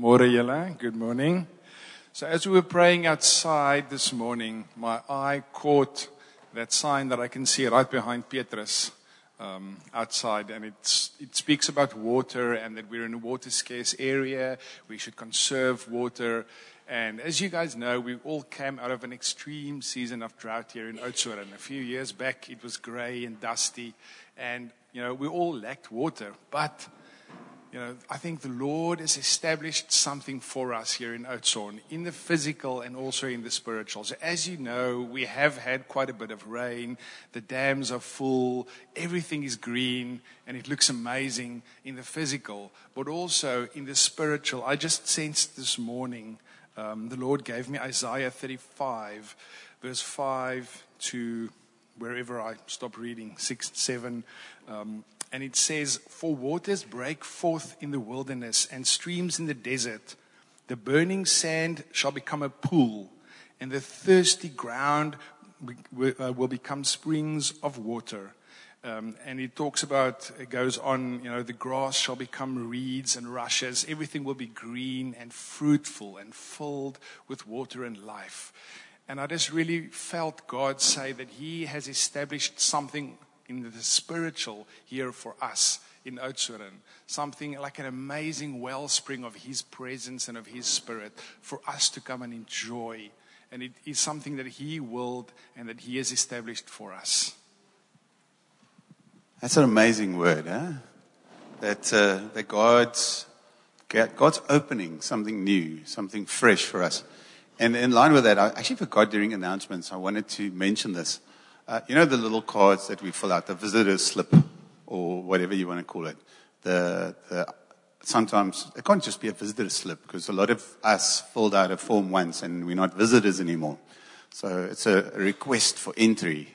Julle. Good morning. So as we were praying outside this morning, my eye caught that sign that I can see right behind Petrus um, outside, and it's, it speaks about water and that we're in a water scarce area. We should conserve water. And as you guys know, we all came out of an extreme season of drought here in Oudtshoorn. A few years back, it was grey and dusty, and you know we all lacked water, but you know, I think the Lord has established something for us here in Oudtshoorn, in the physical and also in the spiritual. So as you know, we have had quite a bit of rain. The dams are full. Everything is green and it looks amazing in the physical, but also in the spiritual. I just sensed this morning, um, the Lord gave me Isaiah 35, verse 5 to wherever I stop reading, 6, 7. Um, and it says, For waters break forth in the wilderness and streams in the desert. The burning sand shall become a pool, and the thirsty ground uh, will become springs of water. Um, and it talks about, it goes on, you know, the grass shall become reeds and rushes. Everything will be green and fruitful and filled with water and life. And I just really felt God say that He has established something in the spiritual here for us in Oudtshoorn. Something like an amazing wellspring of His presence and of His Spirit for us to come and enjoy. And it is something that He willed and that He has established for us. That's an amazing word, huh? That, uh, that God's, God's opening something new, something fresh for us. And in line with that, I actually forgot during announcements, I wanted to mention this. Uh, you know the little cards that we fill out, the visitor slip, or whatever you want to call it. The, the sometimes it can't just be a visitor slip because a lot of us filled out a form once and we're not visitors anymore. So it's a request for entry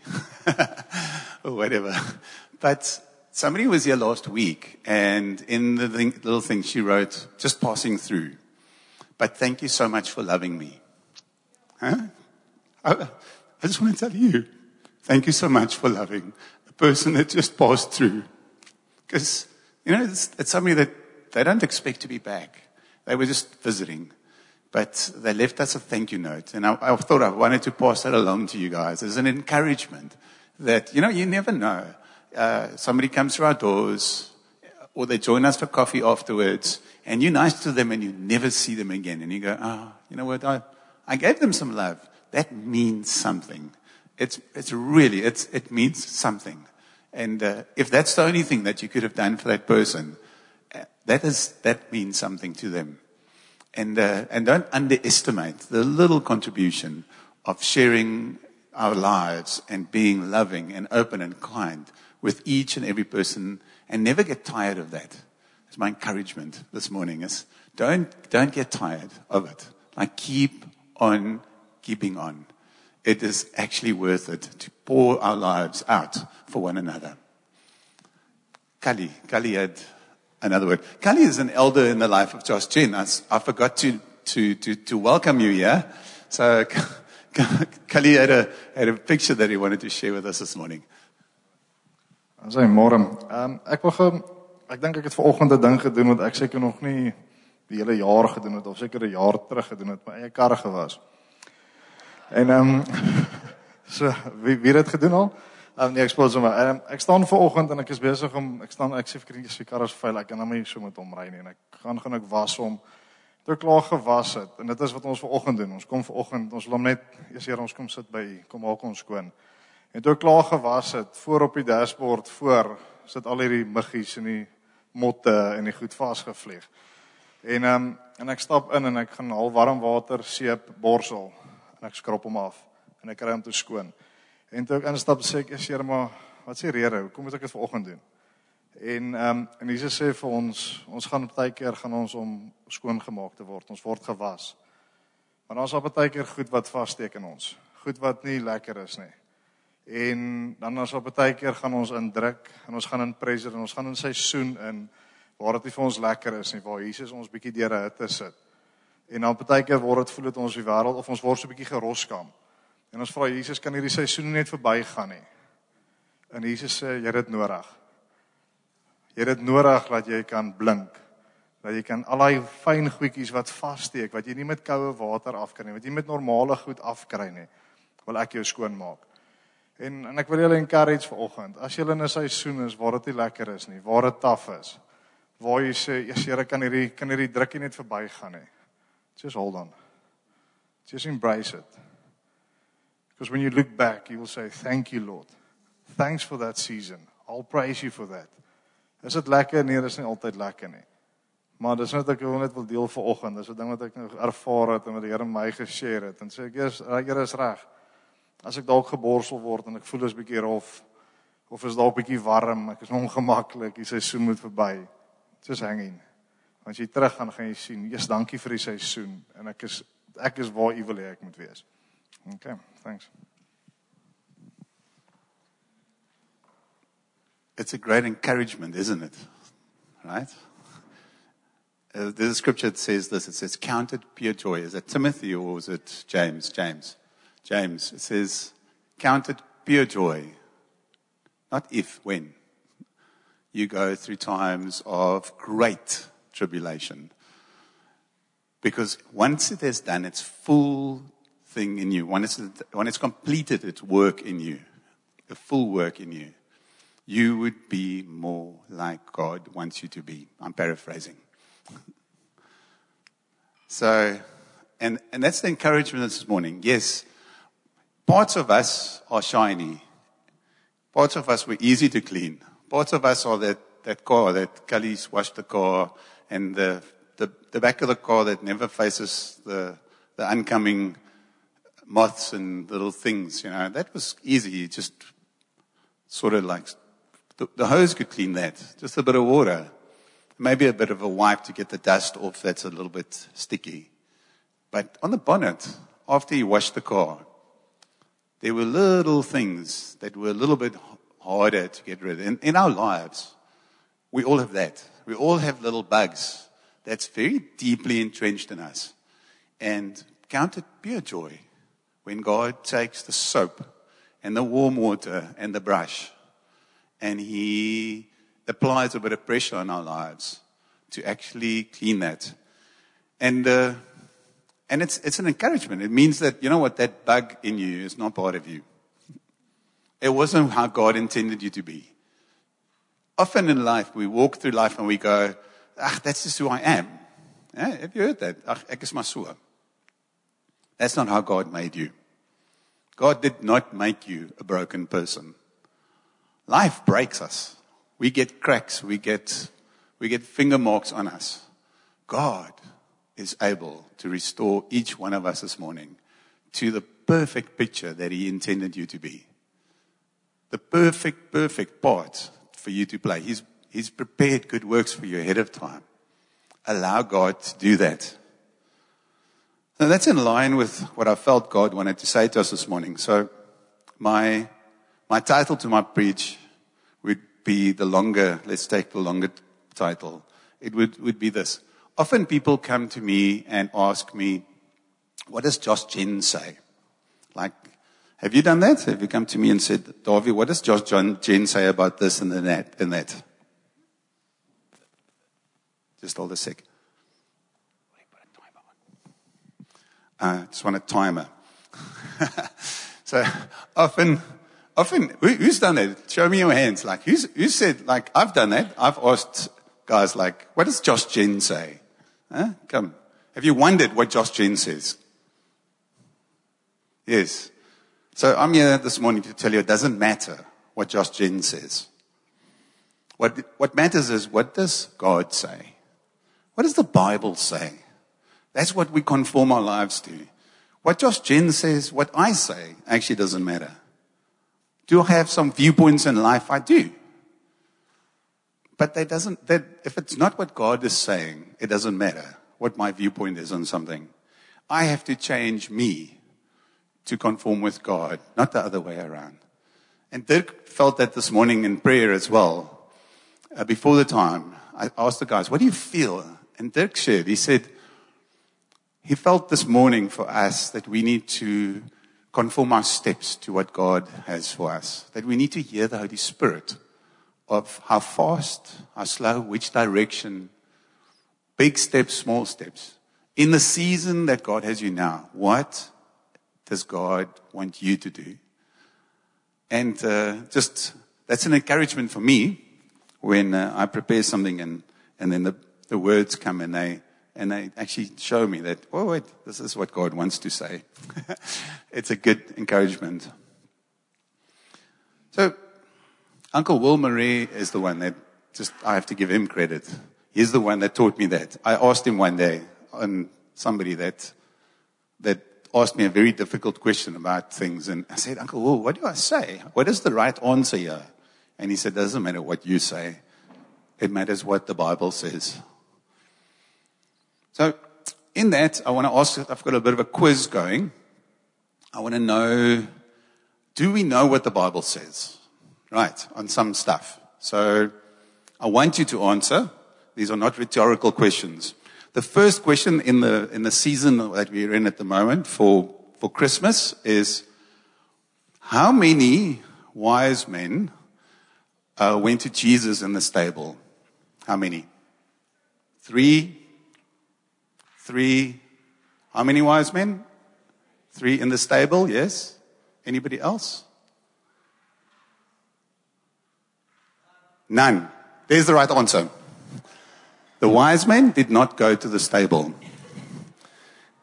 or whatever. But somebody was here last week and in the thing, little thing she wrote, just passing through. But thank you so much for loving me. Huh? I, I just want to tell you, Thank you so much for loving a person that just passed through. Because, you know, it's, it's somebody that they don't expect to be back. They were just visiting. But they left us a thank you note. And I, I thought I wanted to pass that along to you guys as an encouragement that, you know, you never know. Uh, somebody comes through our doors or they join us for coffee afterwards and you're nice to them and you never see them again. And you go, oh, you know what? I, I gave them some love. That means something. It's, it's really, it's, it means something. And uh, if that's the only thing that you could have done for that person, uh, that is, that means something to them. And, uh, and don't underestimate the little contribution of sharing our lives and being loving and open and kind with each and every person and never get tired of that. It's my encouragement this morning is don't, don't get tired of it. Like keep on keeping on it is actually worth it to pour our lives out for one another. Kali, Kali had another word. Kali is an elder in the life of JoshGen. I, I forgot to, to, to, to welcome you here. So Kali had a, had a picture that he wanted to share with us this morning. Ons sê môre. Ehm um, ek wil ge, ek dink ek het vanoggend 'n ding gedoen wat ek seker nog nie die hele jaar gedoen het of seker 'n jaar terug gedoen het, my eie kar gewas. En ehm um, so wie wie het gedoen al? Ehm um, nee, ek speel sommer. Ehm um, ek staan ver oggend en ek is besig om ek staan ek sê vir kinders se karre veil. Ek kan nou nie so met hom ry nie en ek gaan gaan ek was hom. Toe klaar gewas het en dit is wat ons ver oggend doen. Ons kom ver oggend, ons wil hom net eers hier ons kom sit by kom maak ons skoon. En toe klaar gewas het, voor op die dashboard voor sit al hierdie muggies en die motte en die goed vasgevlieg. En ehm um, en ek stap in en ek gaan al warm water seep borsel en ek skrap hom af en ek kry hom toe skoon. En toe ek instap sê ek is hier maar wat sê rede, hoekom moet ek dit vanoggend doen? En ehm um, en Jesus sê vir ons, ons gaan baie keer gaan ons om skoon gemaak te word. Ons word gewas. Maar ons het baie keer goed wat vassteek in ons. Goed wat nie lekker is nie. En dan as op baie keer gaan ons indruk en ons gaan in pressure en ons gaan in seisoen in waar dit nie vir ons lekker is nie, waar Jesus ons bietjie deur 'n hitte sit. En dan partykeer word dit voel dit ons die wêreld of ons word so 'n bietjie geroskam. En ons vra Jesus kan hierdie seisoen net verbygaan nie. En Jesus sê jy het dit nodig. Jy het dit nodig dat jy kan blink. Dat jy kan al daai fyn goedjies wat vassteek, wat jy nie met koue water af kan nie, wat jy met normale goed afkry nie, wil ek jou skoon maak. En en ek wil julle encourage vanoggend. As jy in 'n seisoen is waar dit nie lekker is nie, waar dit taaf is, waar jy sê, "Ja, Here, kan hierdie kan hierdie drukkie net verbygaan nie." Just hold on. Just embrace it. Because when you look back, you will say, "Thank you, Lord. Thanks for that season. I'll praise you for that." Is dit lekker? Nee, dit is nie altyd lekker nie. Maar dis net ek wil net wil deel vanoggend. Dis 'n ding wat ek nou ervaar het en wat die Here my geshare het. En sê ek, "Eers, Here is reg." As ek dalk geborsel word en ek voel is bietjie rof of is dalk bietjie warm, ek is ongemaklik, die seisoen moet verby. Just hang in. Want jy terug gaan gaan jy sien, "Jesus, dankie vir die seisoen en ek is ek is waar U wil hê ek moet wees." Okay, thanks. It's a great encouragement, isn't it? Right? Uh, there's a scripture that says this. It says, Count it pure joy. Is it Timothy or was it James? James. James. It says, Count it pure joy. Not if, when. You go through times of great tribulation. Because once it is done, it's full thing in you. When it's, when it's completed its work in you, the full work in you, you would be more like God wants you to be. I'm paraphrasing. So, and, and that's the encouragement this morning. Yes, parts of us are shiny. Parts of us were easy to clean. Parts of us are that, that car that Kelly's washed the car and the, the, the back of the car that never faces the, the oncoming moths and little things, you know. That was easy. Just sort of like the, the hose could clean that. Just a bit of water. Maybe a bit of a wipe to get the dust off that's a little bit sticky. But on the bonnet, after you wash the car, there were little things that were a little bit harder to get rid of. In, in our lives, we all have that. We all have little bugs that's very deeply entrenched in us. And count it pure joy when God takes the soap and the warm water and the brush and He applies a bit of pressure on our lives to actually clean that. And, uh, and it's, it's an encouragement. It means that, you know what, that bug in you is not part of you. It wasn't how God intended you to be. Often in life, we walk through life and we go, ah, that's just who I am. Yeah, have you heard that? Ach, ek is. That's not how God made you. God did not make you a broken person. Life breaks us. We get cracks, we get, we get finger marks on us. God is able to restore each one of us this morning to the perfect picture that He intended you to be. The perfect, perfect part for you to play. He's, he's prepared good works for you ahead of time. Allow God to do that. Now that's in line with what I felt God wanted to say to us this morning. So my, my title to my preach would be the longer, let's take the longer title. It would, would be this. Often people come to me and ask me, what does JoshGen say? Like, have you done that? Have you come to me and said, Darby, what does Josh John Jen say about this and that and that? Just hold a sec. I uh, just want a timer. so often, often, who, who's done that? Show me your hands. Like, who's, who said, like, I've done that. I've asked guys like, what does JoshGen say? Huh? Come. Have you wondered what JoshGen says? Yes. So I'm here this morning to tell you it doesn't matter what JoshGen says. What, what matters is what does God say? What does the Bible say? That's what we conform our lives to. What JoshGen says, what I say, actually doesn't matter. Do I have some viewpoints in life? I do. But that doesn't, that, if it's not what God is saying, it doesn't matter what my viewpoint is on something. I have to change me to conform with God, not the other way around. And Dirk felt that this morning in prayer as well. Uh, before the time, I asked the guys, what do you feel? And Dirk shared, he said, he felt this morning for us that we need to conform our steps to what God has for us, that we need to hear the Holy Spirit of how fast, how slow, which direction Big steps, small steps. In the season that God has you now, what does God want you to do? And uh, just that's an encouragement for me when uh, I prepare something and, and then the, the words come and they, and they actually show me that, oh, wait, this is what God wants to say. it's a good encouragement. So, Uncle Will Marie is the one that just, I have to give him credit. He's the one that taught me that. I asked him one day on somebody that, that asked me a very difficult question about things. And I said, Uncle what do I say? What is the right answer here? And he said, it doesn't matter what you say. It matters what the Bible says. So in that, I want to ask, I've got a bit of a quiz going. I want to know, do we know what the Bible says? Right, on some stuff. So I want you to answer. These are not rhetorical questions. The first question in the, in the season that we're in at the moment for, for Christmas is, how many wise men uh, went to Jesus in the stable? How many? Three? Three? How many wise men? Three in the stable, yes? Anybody else? None. There's the right answer. The wise men did not go to the stable.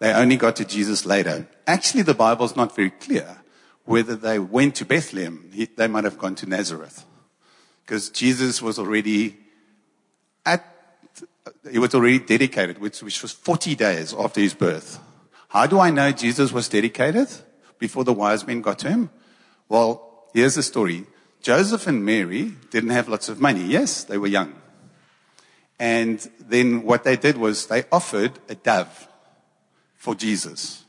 They only got to Jesus later. Actually, the Bible's not very clear whether they went to Bethlehem. They might have gone to Nazareth. Because Jesus was already at, he was already dedicated, which, which was 40 days after his birth. How do I know Jesus was dedicated before the wise men got to him? Well, here's the story. Joseph and Mary didn't have lots of money. Yes, they were young. And then what they did was they offered a dove for Jesus.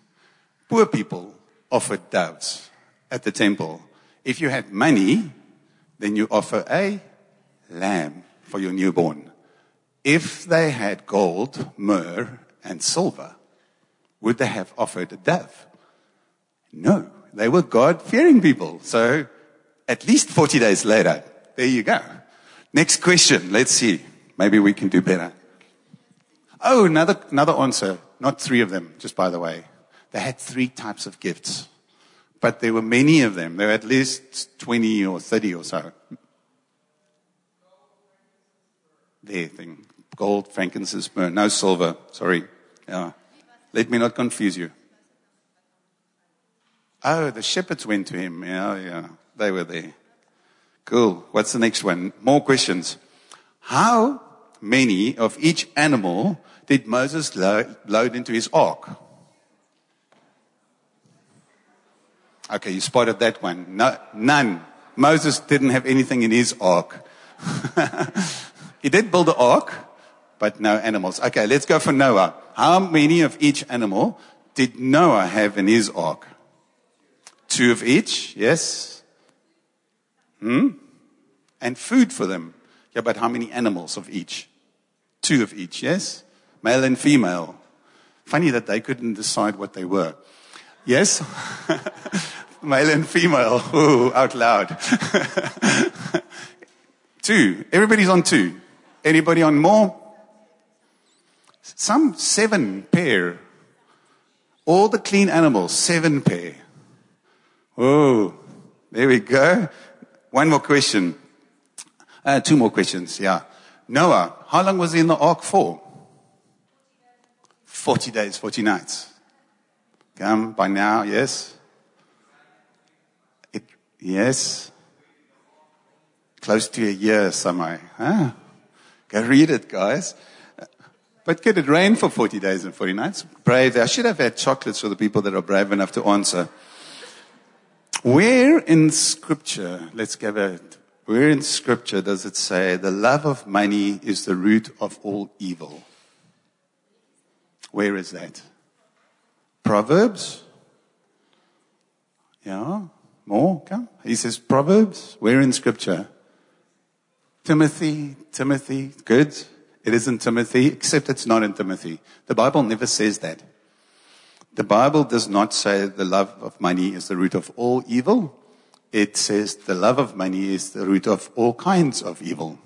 Poor people offered doves at the temple. If you had money, then you offer a lamb for your newborn. If they had gold, myrrh, and silver, would they have offered a dove? No. They were God fearing people. So at least 40 days later, there you go. Next question. Let's see. Maybe we can do better. Oh, another, another answer. Not three of them, just by the way. They had three types of gifts, but there were many of them. There were at least 20 or 30 or so. There thing. Gold, frankincense, myrrh. No silver. Sorry. Yeah. Let me not confuse you. Oh, the shepherds went to him. Yeah, yeah. They were there. Cool. What's the next one? More questions. How many of each animal did Moses load into his ark? Okay, you spotted that one. No, none. Moses didn't have anything in his ark. he did build an ark, but no animals. Okay, let's go for Noah. How many of each animal did Noah have in his ark? Two of each, yes. Hmm? And food for them. Yeah, but how many animals of each? Two of each, yes? Male and female. Funny that they couldn't decide what they were. Yes? Male and female. Ooh, out loud. two. Everybody's on two. Anybody on more? Some seven pair. All the clean animals, seven pair. Oh, there we go. One more question. Uh, two more questions, yeah. Noah, how long was he in the ark for? 40 days, 40 nights. Come by now, yes? It, yes? Close to a year somewhere. Huh? Go read it, guys. But could it rain for 40 days and 40 nights? Brave. I should have had chocolates for the people that are brave enough to answer. Where in scripture, let's give it, where in scripture does it say the love of money is the root of all evil? Where is that? Proverbs? Yeah, more, come. He says Proverbs. Where in scripture? Timothy, Timothy, good. It isn't Timothy, except it's not in Timothy. The Bible never says that. The Bible does not say the love of money is the root of all evil. It says the love of money is the root of all kinds of evil.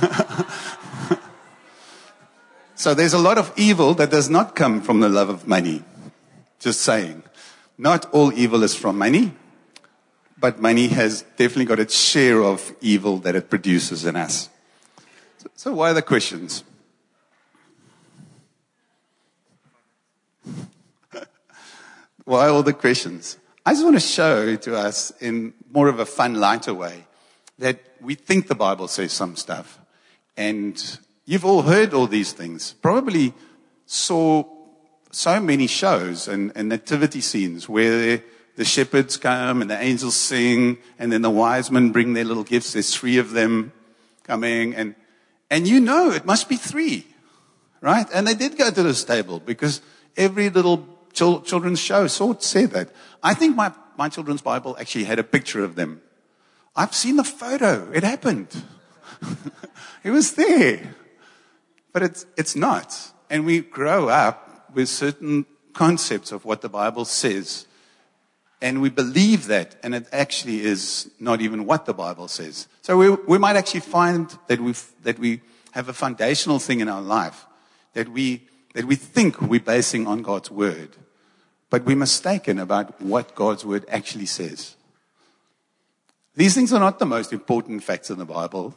So there's a lot of evil that does not come from the love of money. Just saying. Not all evil is from money, but money has definitely got its share of evil that it produces in us. So, why are the questions? why all the questions? I just want to show to us in more of a fun, lighter way that we think the Bible says some stuff. And you've all heard all these things. Probably saw so many shows and, and nativity scenes where the shepherds come and the angels sing and then the wise men bring their little gifts. There's three of them coming and, and you know it must be three, right? And they did go to the stable because every little children's show sort said that. I think my, my children's Bible actually had a picture of them. I've seen the photo. It happened. it was there. But it's, it's not. And we grow up with certain concepts of what the Bible says. And we believe that, and it actually is not even what the Bible says. So we, we might actually find that, we that we have a foundational thing in our life that we, that we think we're basing on God's Word. But we're mistaken about what God's Word actually says. These things are not the most important facts in the Bible.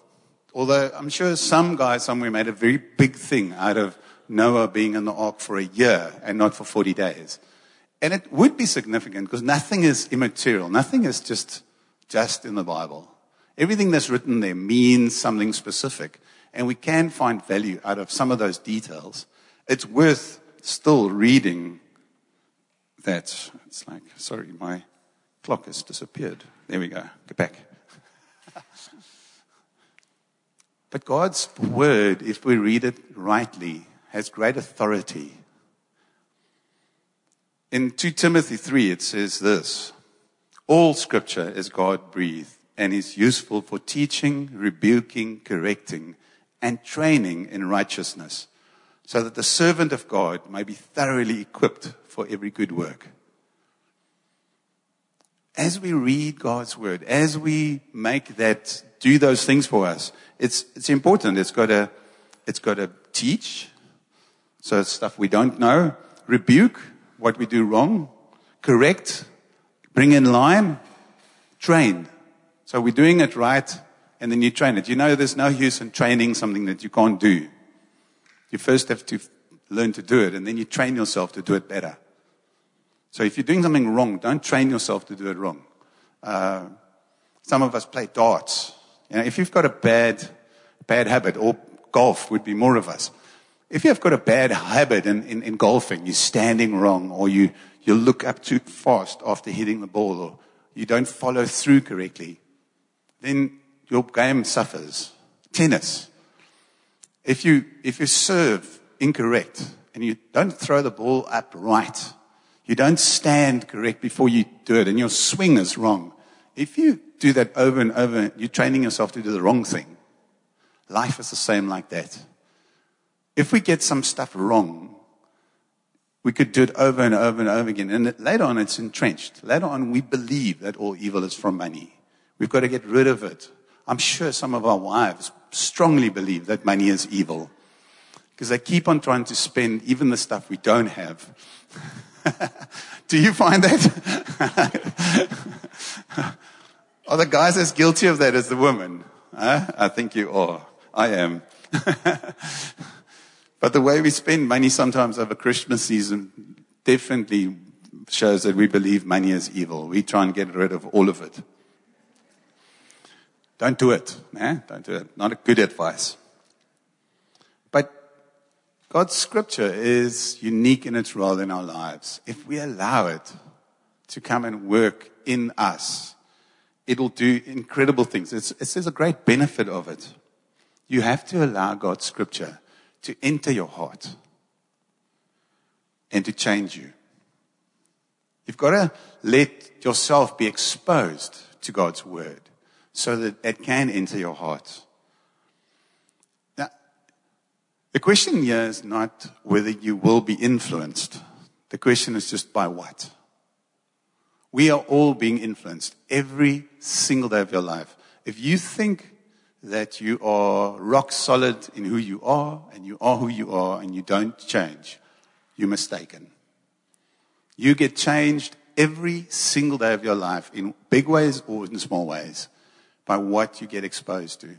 Although I'm sure some guy somewhere made a very big thing out of Noah being in the ark for a year and not for 40 days. And it would be significant because nothing is immaterial. Nothing is just, just in the Bible. Everything that's written there means something specific. And we can find value out of some of those details. It's worth still reading that. It's like, sorry, my clock has disappeared. There we go. Get back. but God's word, if we read it rightly, has great authority. In 2 Timothy 3, it says this All scripture is God breathed and is useful for teaching, rebuking, correcting, and training in righteousness, so that the servant of God may be thoroughly equipped for every good work as we read God's word, as we make that do those things for us, it's, it's important. It's got to, it's got to teach. So it's stuff we don't know, rebuke what we do wrong, correct, bring in line, train. So we're doing it right and then you train it. You know, there's no use in training something that you can't do. You first have to learn to do it and then you train yourself to do it better. So if you're doing something wrong, don't train yourself to do it wrong. Uh, some of us play darts. You know, if you've got a bad, bad habit, or golf would be more of us. If you've got a bad habit in, in, in golfing, you're standing wrong, or you, you look up too fast after hitting the ball, or you don't follow through correctly, then your game suffers. Tennis. If you, if you serve incorrect and you don't throw the ball up right, you don't stand correct before you do it, and your swing is wrong. If you do that over and over, you're training yourself to do the wrong thing. Life is the same like that. If we get some stuff wrong, we could do it over and over and over again. And later on, it's entrenched. Later on, we believe that all evil is from money. We've got to get rid of it. I'm sure some of our wives strongly believe that money is evil because they keep on trying to spend even the stuff we don't have. Do you find that? are the guys as guilty of that as the women? Huh? I think you are. I am. but the way we spend money sometimes over Christmas season definitely shows that we believe money is evil. We try and get rid of all of it. Don't do it. Eh? Don't do it. Not a good advice. But God's scripture is unique in its role in our lives. If we allow it to come and work in us, it'll do incredible things. It's, it's, there's a great benefit of it. You have to allow God's scripture to enter your heart and to change you. You've got to let yourself be exposed to God's word so that it can enter your heart. Now, the question here is not whether you will be influenced. The question is just by what. We are all being influenced every single day of your life. If you think that you are rock solid in who you are and you are who you are and you don't change, you're mistaken. You get changed every single day of your life in big ways or in small ways by what you get exposed to.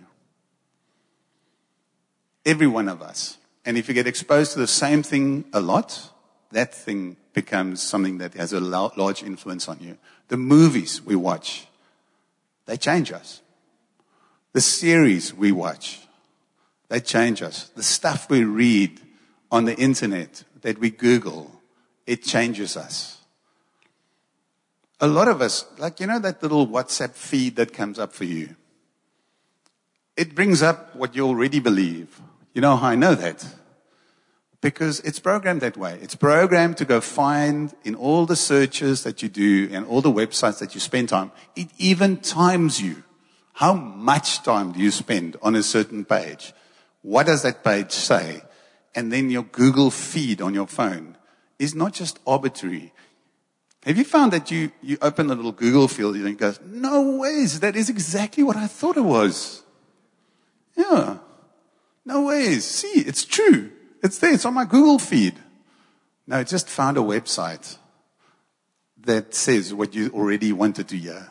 Every one of us. And if you get exposed to the same thing a lot, that thing becomes something that has a large influence on you. The movies we watch, they change us. The series we watch, they change us. The stuff we read on the internet that we Google, it changes us. A lot of us, like, you know, that little WhatsApp feed that comes up for you. It brings up what you already believe. You know how I know that? Because it's programmed that way. It's programmed to go find in all the searches that you do and all the websites that you spend time. It even times you. How much time do you spend on a certain page? What does that page say? And then your Google feed on your phone is not just arbitrary. Have you found that you, you open the little Google field and it goes, no ways, that is exactly what I thought it was. Yeah. No ways. See, it's true. It's there. It's on my Google feed. No, I just found a website that says what you already wanted to hear.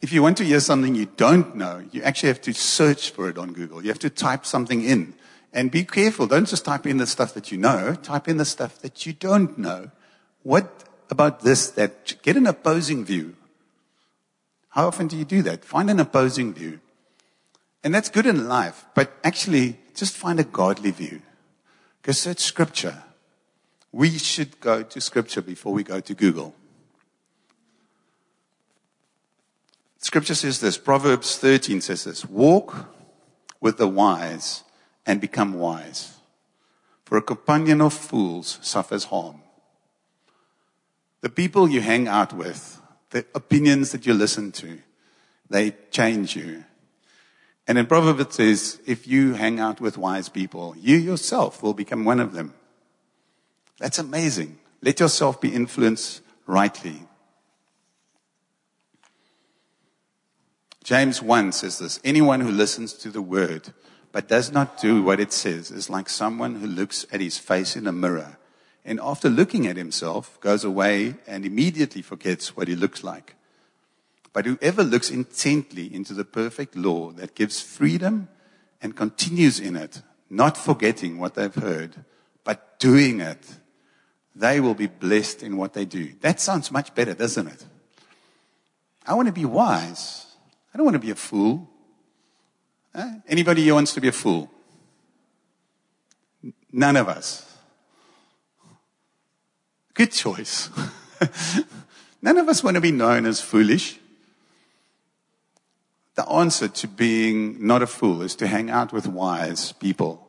If you want to hear something you don't know, you actually have to search for it on Google. You have to type something in. And be careful. Don't just type in the stuff that you know. Type in the stuff that you don't know. What about this that get an opposing view? How often do you do that? Find an opposing view. And that's good in life, but actually just find a godly view. Because search scripture. We should go to scripture before we go to Google. Scripture says this, Proverbs 13 says this, walk with the wise and become wise. For a companion of fools suffers harm. The people you hang out with, the opinions that you listen to, they change you. And in Proverbs it says, if you hang out with wise people, you yourself will become one of them. That's amazing. Let yourself be influenced rightly. James 1 says this Anyone who listens to the word but does not do what it says is like someone who looks at his face in a mirror and after looking at himself goes away and immediately forgets what he looks like. But whoever looks intently into the perfect law that gives freedom and continues in it, not forgetting what they've heard, but doing it, they will be blessed in what they do. That sounds much better, doesn't it? I want to be wise. I don't want to be a fool. Eh? Anybody here wants to be a fool? None of us. Good choice. None of us want to be known as foolish. The answer to being not a fool is to hang out with wise people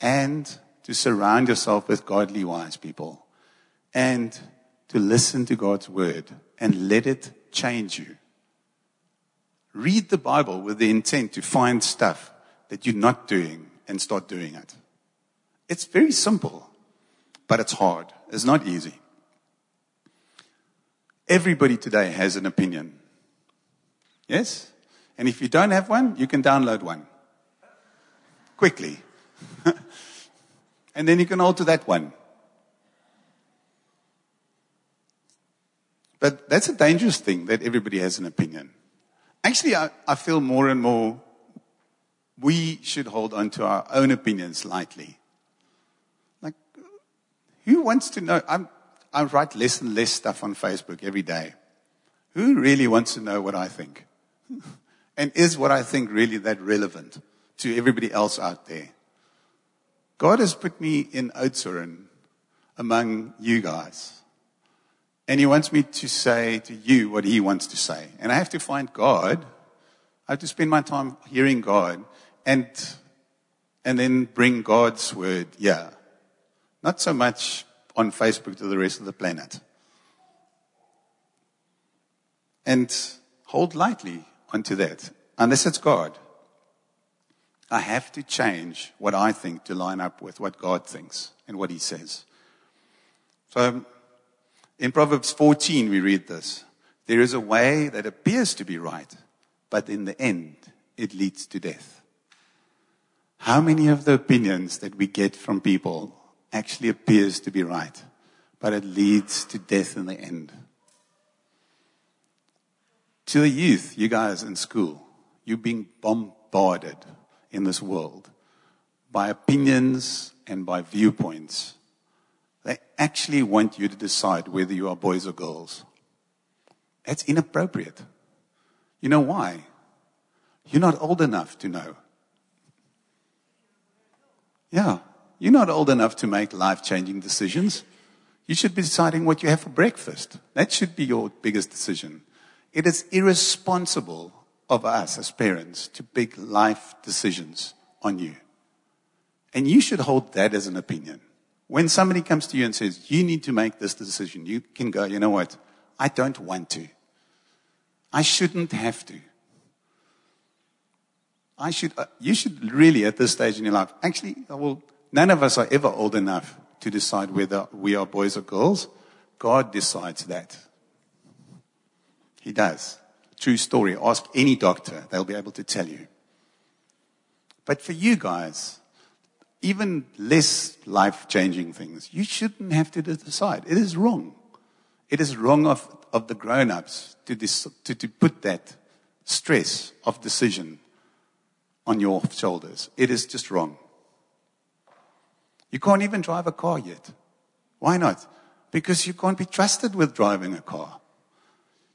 and to surround yourself with godly wise people and to listen to God's word and let it change you. Read the Bible with the intent to find stuff that you're not doing and start doing it. It's very simple, but it's hard. It's not easy. Everybody today has an opinion. Yes? And if you don't have one, you can download one. Quickly. and then you can alter that one. But that's a dangerous thing that everybody has an opinion. Actually, I, I feel more and more we should hold on to our own opinions lightly. Like, who wants to know? I'm, I write less and less stuff on Facebook every day. Who really wants to know what I think? and is what I think really that relevant to everybody else out there? God has put me in Oudtshoorn among you guys. And he wants me to say to you what he wants to say. And I have to find God. I have to spend my time hearing God and, and then bring God's word. Yeah. Not so much on Facebook to the rest of the planet. And hold lightly onto that, unless it's God. I have to change what I think to line up with what God thinks and what He says. So in Proverbs 14, we read this. There is a way that appears to be right, but in the end, it leads to death. How many of the opinions that we get from people actually appears to be right, but it leads to death in the end? To the youth, you guys in school, you're being bombarded in this world by opinions and by viewpoints. They actually want you to decide whether you are boys or girls. It's inappropriate. You know why? You're not old enough to know. Yeah, you're not old enough to make life changing decisions. You should be deciding what you have for breakfast. That should be your biggest decision. It is irresponsible of us as parents to pick life decisions on you. And you should hold that as an opinion. When somebody comes to you and says, you need to make this decision, you can go, you know what? I don't want to. I shouldn't have to. I should, uh, you should really at this stage in your life, actually, well, none of us are ever old enough to decide whether we are boys or girls. God decides that. He does. True story. Ask any doctor. They'll be able to tell you. But for you guys, even less life changing things, you shouldn't have to decide. It is wrong. It is wrong of, of the grown ups to, to, to put that stress of decision on your shoulders. It is just wrong. You can't even drive a car yet. Why not? Because you can't be trusted with driving a car.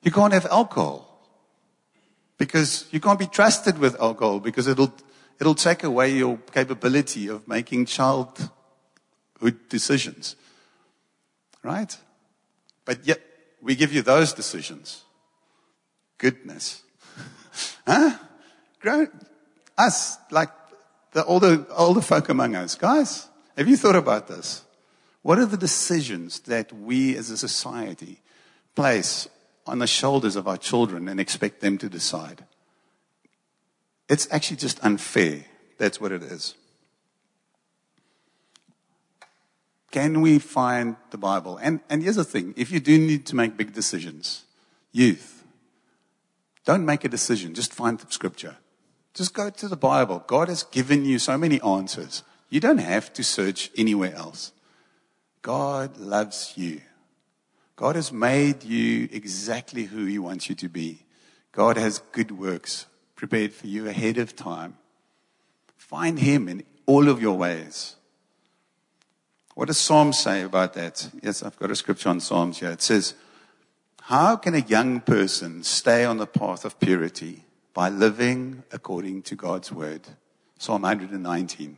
You can't have alcohol. Because you can't be trusted with alcohol because it'll, it'll take away your capability of making childhood decisions. Right? But yet, we give you those decisions. Goodness. huh? Grow, us, like the older, older folk among us. Guys, have you thought about this? What are the decisions that we as a society place on the shoulders of our children and expect them to decide? It's actually just unfair. That's what it is. Can we find the Bible? And, and here's the thing if you do need to make big decisions, youth, don't make a decision, just find the scripture. Just go to the Bible. God has given you so many answers. You don't have to search anywhere else. God loves you. God has made you exactly who He wants you to be. God has good works prepared for you ahead of time. Find Him in all of your ways. What does Psalms say about that? Yes, I've got a scripture on Psalms here. It says, How can a young person stay on the path of purity? by living according to God's word. Psalm 119.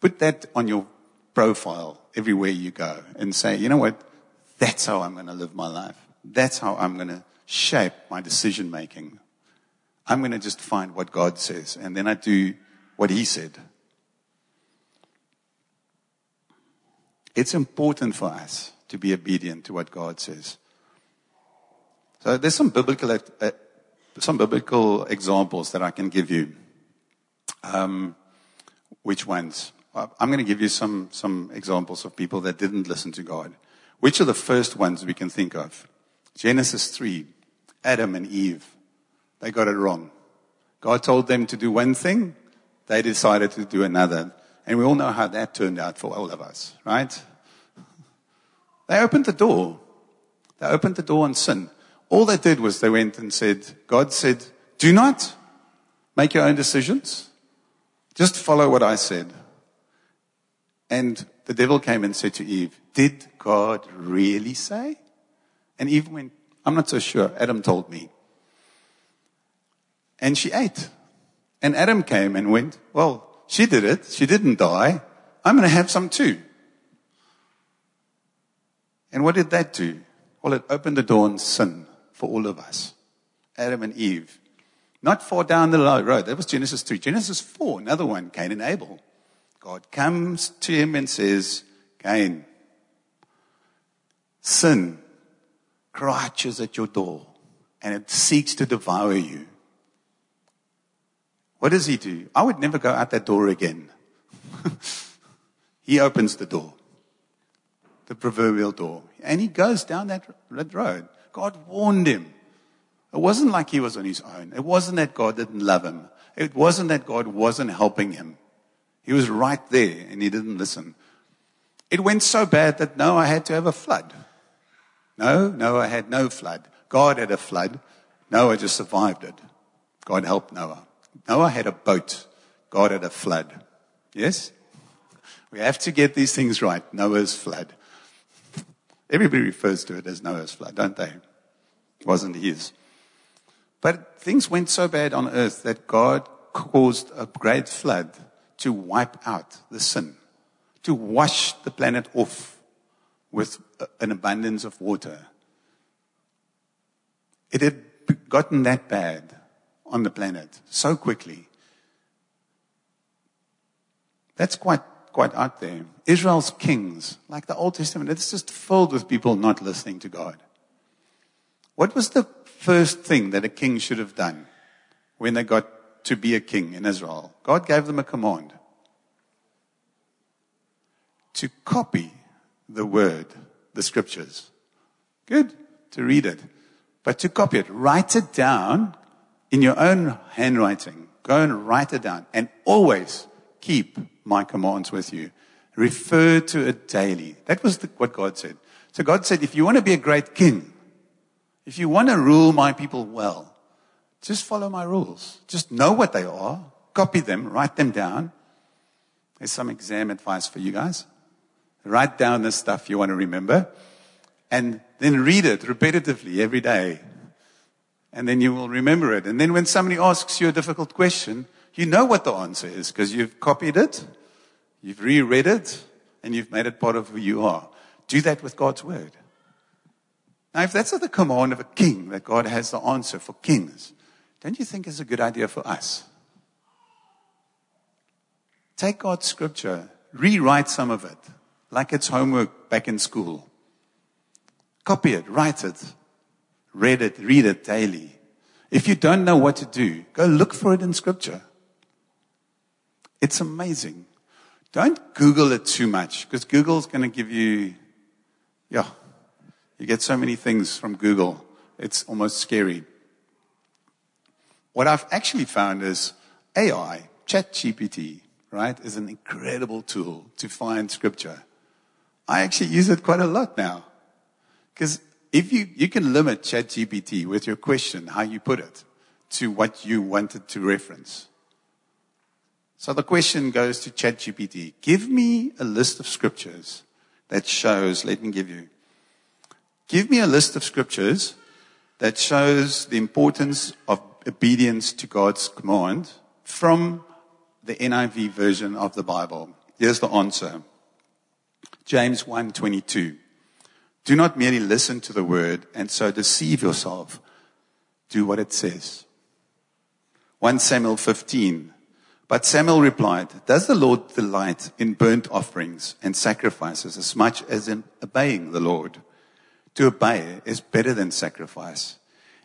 Put that on your profile everywhere you go and say, you know what? That's how I'm going to live my life. That's how I'm going to shape my decision making. I'm going to just find what God says and then I do what He said. It's important for us to be obedient to what God says. So there's some biblical uh, some biblical examples that I can give you. Um, which ones? I'm going to give you some, some examples of people that didn't listen to God. Which are the first ones we can think of? Genesis 3, Adam and Eve. They got it wrong. God told them to do one thing, they decided to do another. And we all know how that turned out for all of us, right? They opened the door. They opened the door on sin. All they did was they went and said, God said, do not make your own decisions. Just follow what I said. And the devil came and said to Eve, did God really say? And Eve went, I'm not so sure. Adam told me. And she ate. And Adam came and went, well, she did it. She didn't die. I'm going to have some too. And what did that do? Well, it opened the door on sin for all of us. Adam and Eve. Not far down the road. That was Genesis 3. Genesis 4, another one, Cain and Abel. God comes to him and says, Cain, sin crouches at your door and it seeks to devour you. What does he do? I would never go out that door again. he opens the door, the proverbial door, and he goes down that red road. God warned him. It wasn't like he was on his own. It wasn't that God didn't love him. It wasn't that God wasn't helping him. He was right there and he didn't listen. It went so bad that Noah had to have a flood. No, Noah had no flood. God had a flood. Noah just survived it. God helped Noah. Noah had a boat. God had a flood. Yes? We have to get these things right. Noah's flood. Everybody refers to it as Noah's flood, don't they? It wasn't his. But things went so bad on earth that God caused a great flood to wipe out the sin, to wash the planet off with an abundance of water. It had gotten that bad on the planet so quickly. That's quite, quite out there. Israel's kings, like the Old Testament, it's just filled with people not listening to God. What was the first thing that a king should have done when they got to be a king in Israel. God gave them a command to copy the word, the scriptures. Good to read it, but to copy it, write it down in your own handwriting. Go and write it down and always keep my commands with you. Refer to it daily. That was the, what God said. So God said, if you want to be a great king, if you want to rule my people well, just follow my rules. Just know what they are, copy them, write them down. There's some exam advice for you guys. Write down the stuff you want to remember and then read it repetitively every day. And then you will remember it. And then when somebody asks you a difficult question, you know what the answer is because you've copied it, you've reread it, and you've made it part of who you are. Do that with God's word. Now, if that's at the command of a king, that God has the answer for kings, don't you think it's a good idea for us? Take God's scripture, rewrite some of it, like it's homework back in school. Copy it, write it, read it, read it daily. If you don't know what to do, go look for it in scripture. It's amazing. Don't Google it too much because Google's going to give you, yeah, you get so many things from Google. It's almost scary. What I've actually found is AI, ChatGPT, right, is an incredible tool to find scripture. I actually use it quite a lot now. Because if you, you can limit ChatGPT with your question, how you put it, to what you wanted to reference. So the question goes to ChatGPT. Give me a list of scriptures that shows, let me give you, give me a list of scriptures that shows the importance of obedience to God's command from the NIV version of the Bible. Here's the answer. James 1:22. Do not merely listen to the word and so deceive yourself. Do what it says. 1 Samuel 15. But Samuel replied, Does the Lord delight in burnt offerings and sacrifices as much as in obeying the Lord? To obey is better than sacrifice,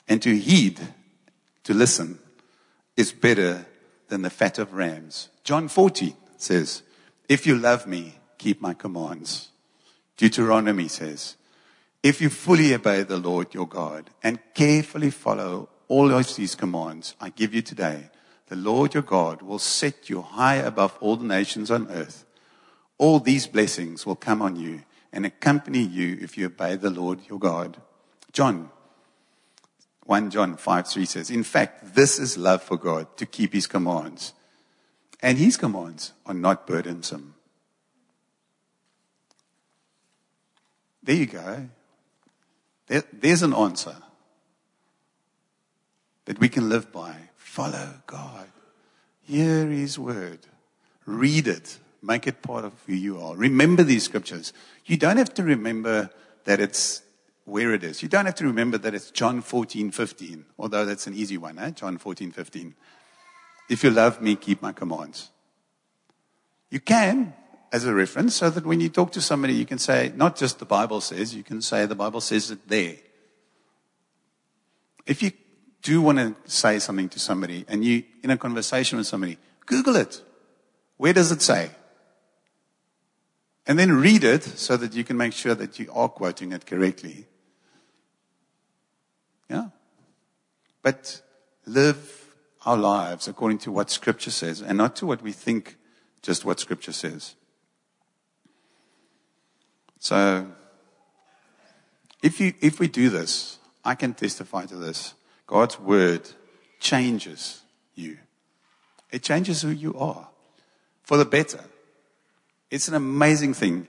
and to heed to listen is better than the fat of rams. John 14 says, If you love me, keep my commands. Deuteronomy says, If you fully obey the Lord your God and carefully follow all of these commands I give you today, the Lord your God will set you high above all the nations on earth. All these blessings will come on you and accompany you if you obey the Lord your God. John 1 John 5 3 says, In fact, this is love for God, to keep his commands. And his commands are not burdensome. There you go. There, there's an answer that we can live by. Follow God. Hear his word. Read it. Make it part of who you are. Remember these scriptures. You don't have to remember that it's where it is. You don't have to remember that it's John 14, 15, although that's an easy one, eh? John 14, 15. If you love me, keep my commands. You can, as a reference, so that when you talk to somebody, you can say, not just the Bible says, you can say the Bible says it there. If you do want to say something to somebody and you in a conversation with somebody, Google it. Where does it say? And then read it so that you can make sure that you are quoting it correctly. Yeah? but live our lives according to what Scripture says and not to what we think just what Scripture says. So, if, you, if we do this, I can testify to this. God's Word changes you, it changes who you are for the better. It's an amazing thing.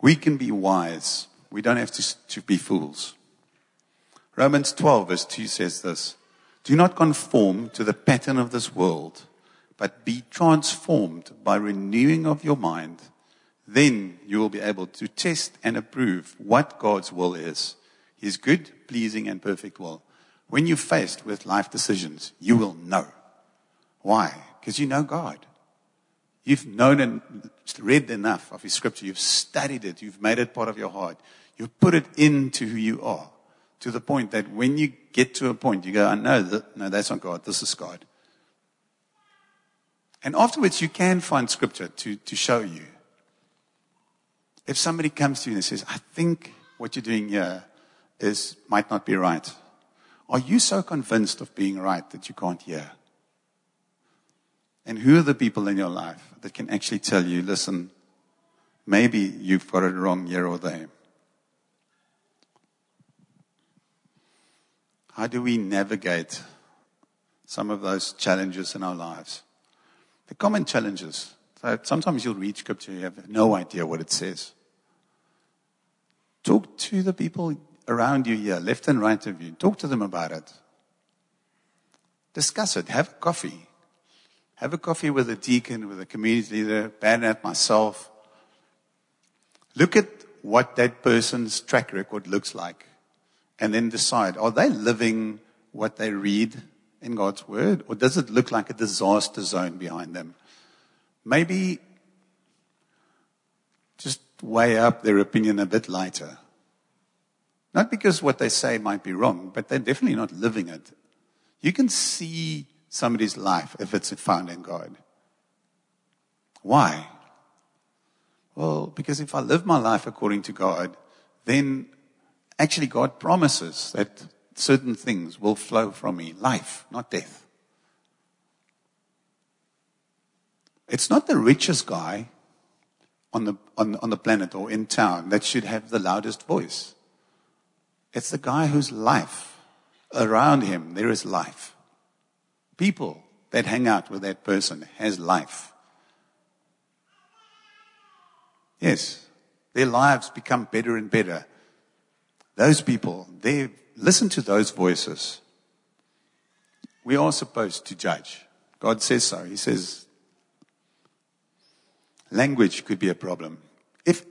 We can be wise. We don't have to, to be fools. Romans 12 verse 2 says this. Do not conform to the pattern of this world, but be transformed by renewing of your mind. Then you will be able to test and approve what God's will is. His good, pleasing, and perfect will. When you're faced with life decisions, you will know. Why? Because you know God. You've known and read enough of His scripture. You've studied it. You've made it part of your heart. You've put it into who you are to the point that when you get to a point, you go, I know that, no, that's not God. This is God. And afterwards, you can find scripture to, to show you. If somebody comes to you and says, I think what you're doing here is, might not be right. Are you so convinced of being right that you can't hear? And who are the people in your life that can actually tell you, listen, maybe you've got it wrong here or there? How do we navigate some of those challenges in our lives? The common challenges. So sometimes you'll read scripture, you have no idea what it says. Talk to the people around you here, left and right of you. Talk to them about it. Discuss it. Have a coffee. Have a coffee with a deacon, with a community leader, Bernard, myself. Look at what that person's track record looks like and then decide, are they living what they read in God's word? Or does it look like a disaster zone behind them? Maybe just weigh up their opinion a bit lighter. Not because what they say might be wrong, but they're definitely not living it. You can see somebody's life if it's found in God. Why? Well, because if I live my life according to God, then actually God promises that certain things will flow from me life, not death. It's not the richest guy on the, on, on the planet or in town that should have the loudest voice. It's the guy whose life around him, there is life people that hang out with that person has life. Yes, their lives become better and better. Those people, they listen to those voices. We are supposed to judge. God says so. He says language could be a problem. If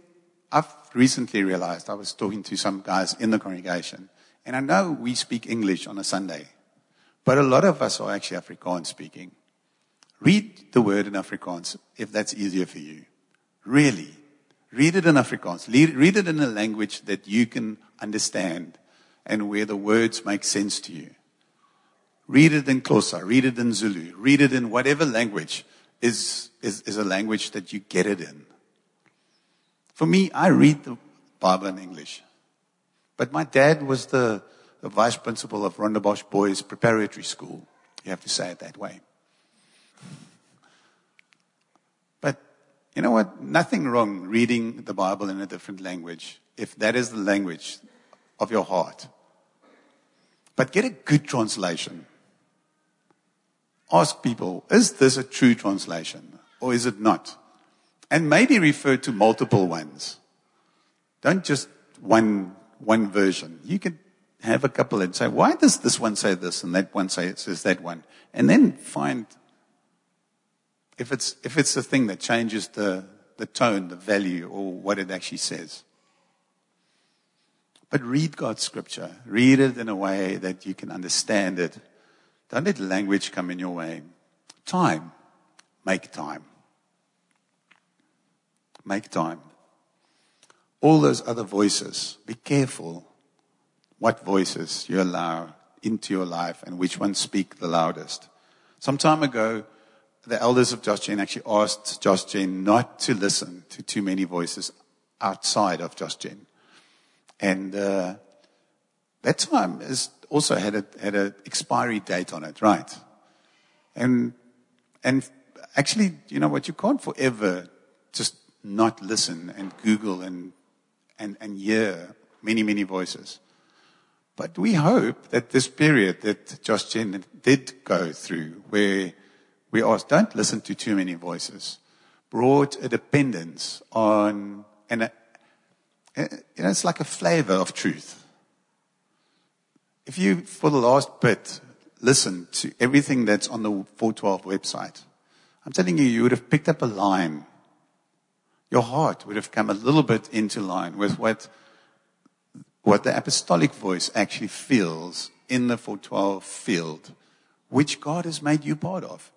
I've recently realized I was talking to some guys in the congregation, and I know we speak English on a Sunday. But a lot of us are actually Afrikaans speaking. Read the word in Afrikaans if that's easier for you. Really. Read it in Afrikaans. Read it in a language that you can understand and where the words make sense to you. Read it in Xhosa. Read it in Zulu. Read it in whatever language is, is, is a language that you get it in. For me, I read the Bible in English. But my dad was the, the vice principal of Rondebosch Boys Preparatory School. You have to say it that way. But you know what? Nothing wrong reading the Bible in a different language if that is the language of your heart. But get a good translation. Ask people, is this a true translation or is it not? And maybe refer to multiple ones. Don't just one, one version. You can have a couple and say, why does this one say this and that one say says that one? And then find if it's, if it's the thing that changes the, the tone, the value, or what it actually says. But read God's scripture. Read it in a way that you can understand it. Don't let language come in your way. Time. Make time. Make time. All those other voices, be careful what voices you allow into your life and which ones speak the loudest. Some time ago, the elders of JoshGen actually asked JoshGen not to listen to too many voices outside of JoshGen. And uh, that time is also had a, had an expiry date on it, right? And, and actually, you know what? You can't forever just not listen and Google and, and, and hear many, many voices. But we hope that this period that JoshGen did go through, where we asked, don't listen to too many voices, brought a dependence on, and a, you know, it's like a flavor of truth. If you, for the last bit, listen to everything that's on the 412 website, I'm telling you, you would have picked up a line. Your heart would have come a little bit into line with what, what the apostolic voice actually feels in the 412 field, which God has made you part of.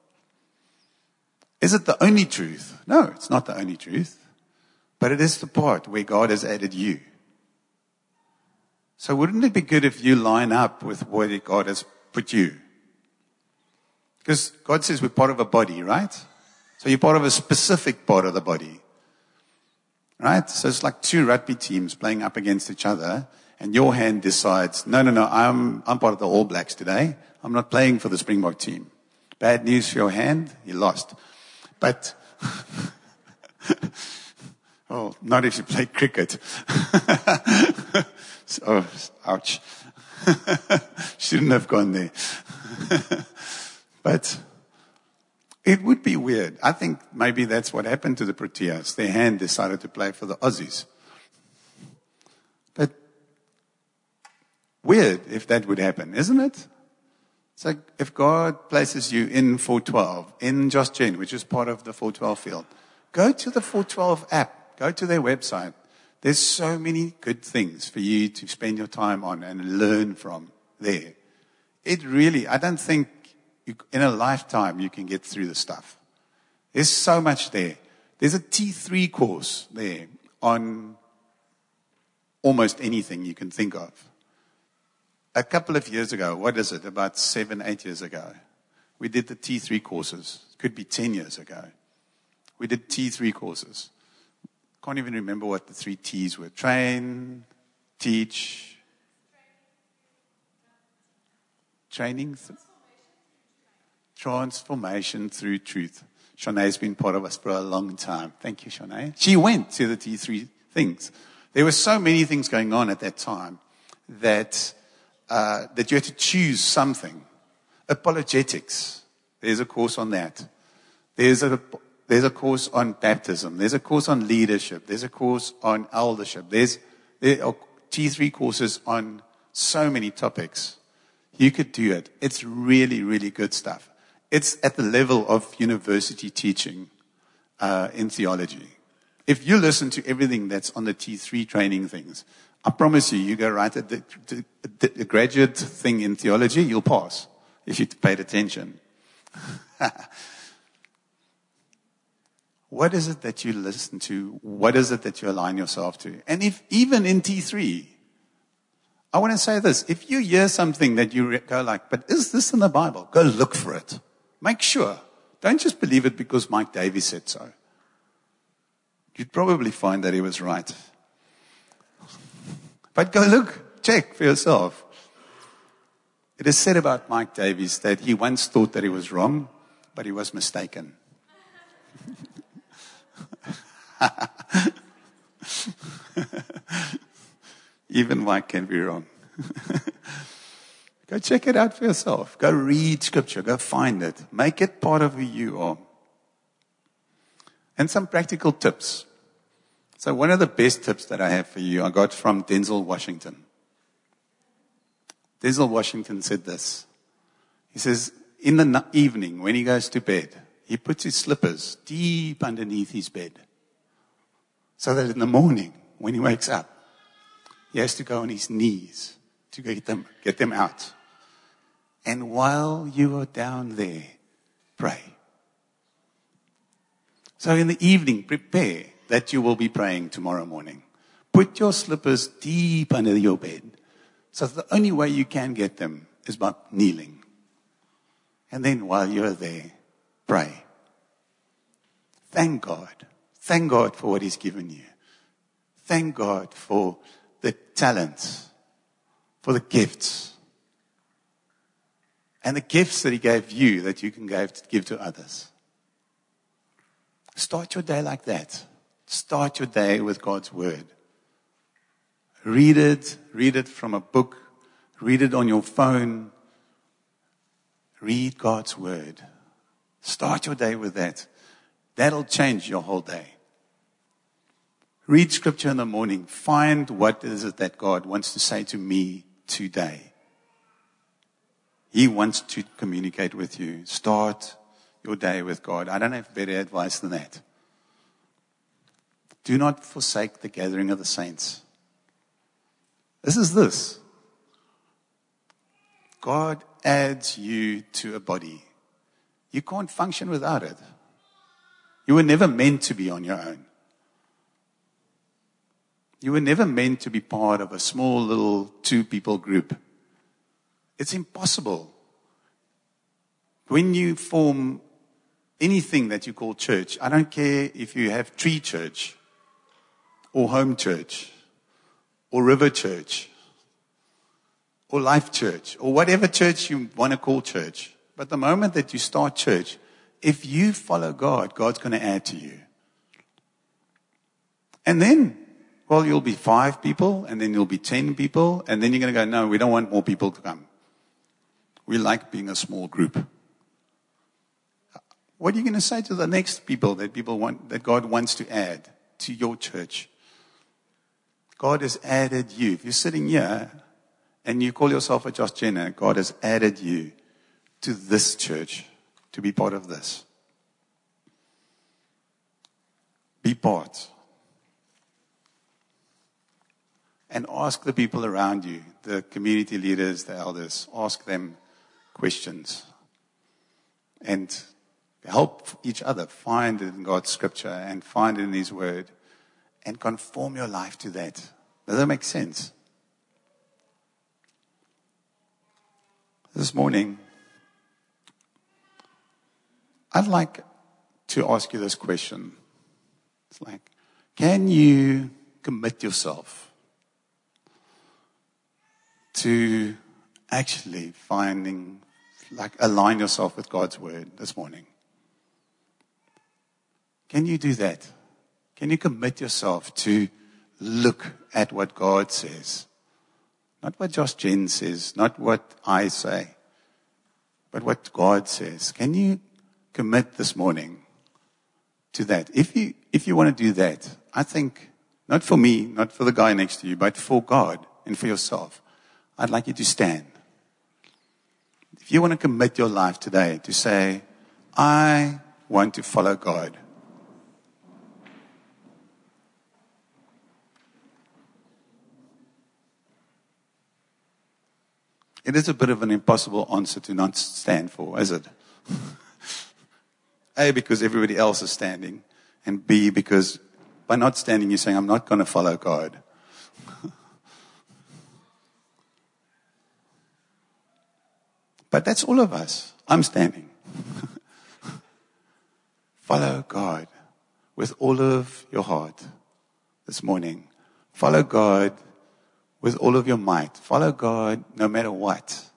Is it the only truth? No, it's not the only truth. But it is the part where God has added you. So wouldn't it be good if you line up with where God has put you? Because God says we're part of a body, right? So you're part of a specific part of the body. Right? So it's like two rugby teams playing up against each other and your hand decides, no, no, no, I'm, I'm part of the All Blacks today. I'm not playing for the Springbok team. Bad news for your hand, you lost. But, oh, not if you play cricket. oh, ouch. Shouldn't have gone there. but it would be weird. I think maybe that's what happened to the Proteas. Their hand decided to play for the Aussies. But weird if that would happen, isn't it? It's like if God places you in 412, in JoshGen, which is part of the 412 field, go to the 412 app, go to their website. There's so many good things for you to spend your time on and learn from there. It really, I don't think you, in a lifetime you can get through the stuff. There's so much there. There's a T3 course there on almost anything you can think of a couple of years ago, what is it, about seven, eight years ago, we did the T3 courses. It could be 10 years ago. We did T3 courses. Can't even remember what the three T's were train, teach, training, transformation through truth. Shanae's been part of us for a long time. Thank you, Shanae. She went to the T3 things. There were so many things going on at that time that uh, that you have to choose something. Apologetics. There's a course on that. There's a, there's a course on baptism. There's a course on leadership. There's a course on eldership. There's, there are T3 courses on so many topics. You could do it. It's really, really good stuff. It's at the level of university teaching uh, in theology. If you listen to everything that's on the T3 training things, I promise you, you go right at the, the graduate thing in theology, you'll pass if you paid attention. what is it that you listen to? What is it that you align yourself to? And if even in T3, I want to say this. If you hear something that you go like, but is this in the Bible? Go look for it. Make sure. Don't just believe it because Mike Davies said so. You'd probably find that he was right. But go look, check for yourself. It is said about Mike Davies that he once thought that he was wrong, but he was mistaken. Even Mike can be wrong. go check it out for yourself. Go read scripture. Go find it. Make it part of who you are. And some practical tips. So one of the best tips that I have for you, I got from Denzel Washington. Denzel Washington said this. He says, in the evening, when he goes to bed, he puts his slippers deep underneath his bed. So that in the morning, when he wakes up, he has to go on his knees to get them, get them out. And while you are down there, pray. So in the evening, prepare that you will be praying tomorrow morning. Put your slippers deep under your bed. So the only way you can get them is by kneeling. And then while you're there, pray. Thank God. Thank God for what He's given you. Thank God for the talents, for the gifts and the gifts that He gave you that you can give, give to others. Start your day like that. Start your day with God's Word. Read it, read it from a book, read it on your phone. Read God's Word. Start your day with that. That'll change your whole day. Read scripture in the morning. Find what is it that God wants to say to me today. He wants to communicate with you. Start your day with God. I don't have better advice than that. Do not forsake the gathering of the saints. This is this. God adds you to a body. You can't function without it. You were never meant to be on your own. You were never meant to be part of a small little two people group. It's impossible. When you form anything that you call church, I don't care if you have tree church or home church or river church or life church or whatever church you want to call church. But the moment that you start church, if you follow God, God's going to add to you. And then, well, you'll be five people, and then you'll be ten people, and then you're going to go, no, we don't want more people to come. We like being a small group. What are you going to say to the next people that people want, that God wants to add to your church? God has added you. If you're sitting here and you call yourself a Josh Jenner, God has added you to this church to be part of this. Be part. And ask the people around you, the community leaders, the elders, ask them questions. And help each other find it in God's scripture and find it in His word and conform your life to that. Does that make sense? This morning, I'd like to ask you this question. It's like, can you commit yourself to actually finding, like, align yourself with God's word this morning? Can you do that? Can you commit yourself to look at what God says? Not what JoshGen says, not what I say, but what God says. Can you commit this morning to that. If you, if you want to do that, I think, not for me, not for the guy next to you, but for God and for yourself, I'd like you to stand. If you want to commit your life today to say, I want to follow God. It is a bit of an impossible answer to not stand for, is it? A, because everybody else is standing, and B, because by not standing, you're saying, I'm not going to follow God. but that's all of us. I'm standing. follow God with all of your heart this morning. Follow God with all of your might. Follow God no matter what.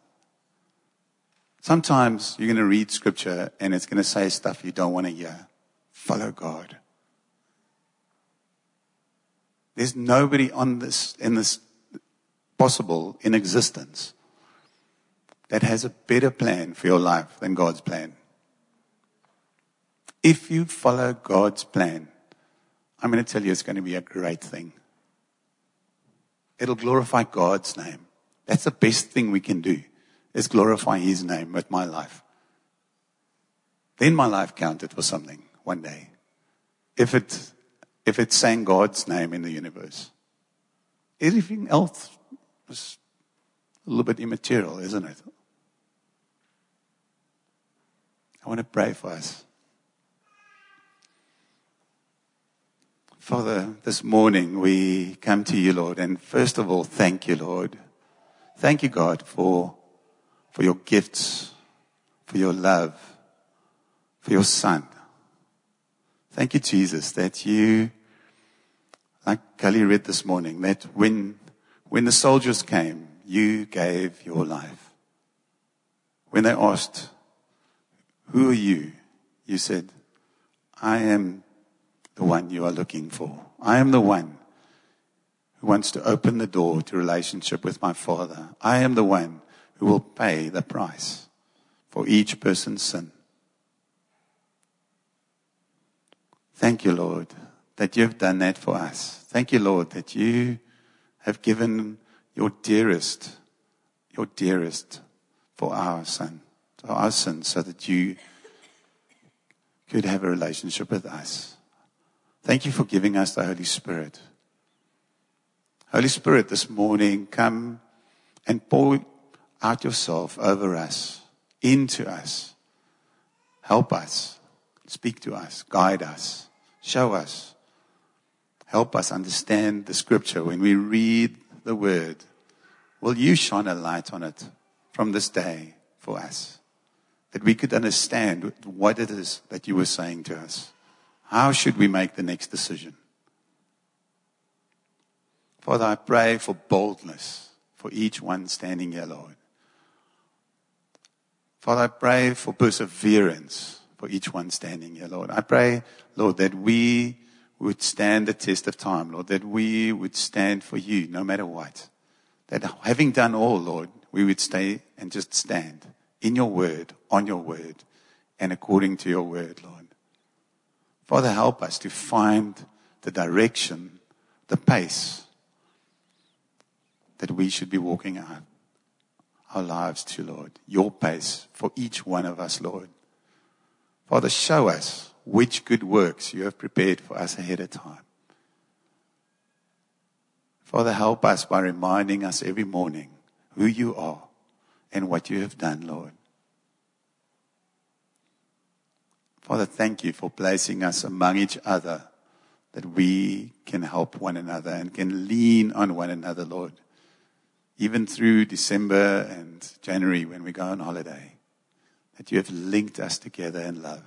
Sometimes you're going to read scripture and it's going to say stuff you don't want to hear. Follow God. There's nobody on this, in this possible in existence that has a better plan for your life than God's plan. If you follow God's plan, I'm going to tell you it's going to be a great thing. It'll glorify God's name. That's the best thing we can do is glorify His name with my life. Then my life counted for something one day. If it, if it sang God's name in the universe. Everything else was a little bit immaterial, isn't it? I want to pray for us. Father, this morning we come to you, Lord, and first of all, thank you, Lord. Thank you, God, for for your gifts, for your love, for your son. Thank you, Jesus, that you, like Kelly read this morning, that when, when the soldiers came, you gave your life. when they asked, Who are you? You said, I am the one you are looking for. I am the one who wants to open the door to relationship with my Father. I am the one who will pay the price for each person's sin. Thank you, Lord, that you've done that for us. Thank you, Lord, that you have given your dearest, your dearest for our son, for our son, so that you could have a relationship with us. Thank you for giving us the Holy Spirit. Holy Spirit, this morning, come and pour out yourself over us, into us. Help us, speak to us, guide us, show us. Help us understand the scripture when we read the word. Will you shine a light on it from this day for us? That we could understand what it is that you were saying to us. How should we make the next decision? Father, I pray for boldness for each one standing here, Lord. Father, I pray for perseverance for each one standing here, Lord. I pray, Lord, that we would stand the test of time, Lord, that we would stand for you no matter what. That having done all, Lord, we would stay and just stand in your word, on your word, and according to your word, Lord. Father, help us to find the direction, the pace that we should be walking out our lives to, Lord. Your pace for each one of us, Lord. Father, show us which good works you have prepared for us ahead of time. Father, help us by reminding us every morning who you are and what you have done, Lord. Father, thank you for placing us among each other that we can help one another and can lean on one another, Lord. Even through December and January when we go on holiday, that you have linked us together in love.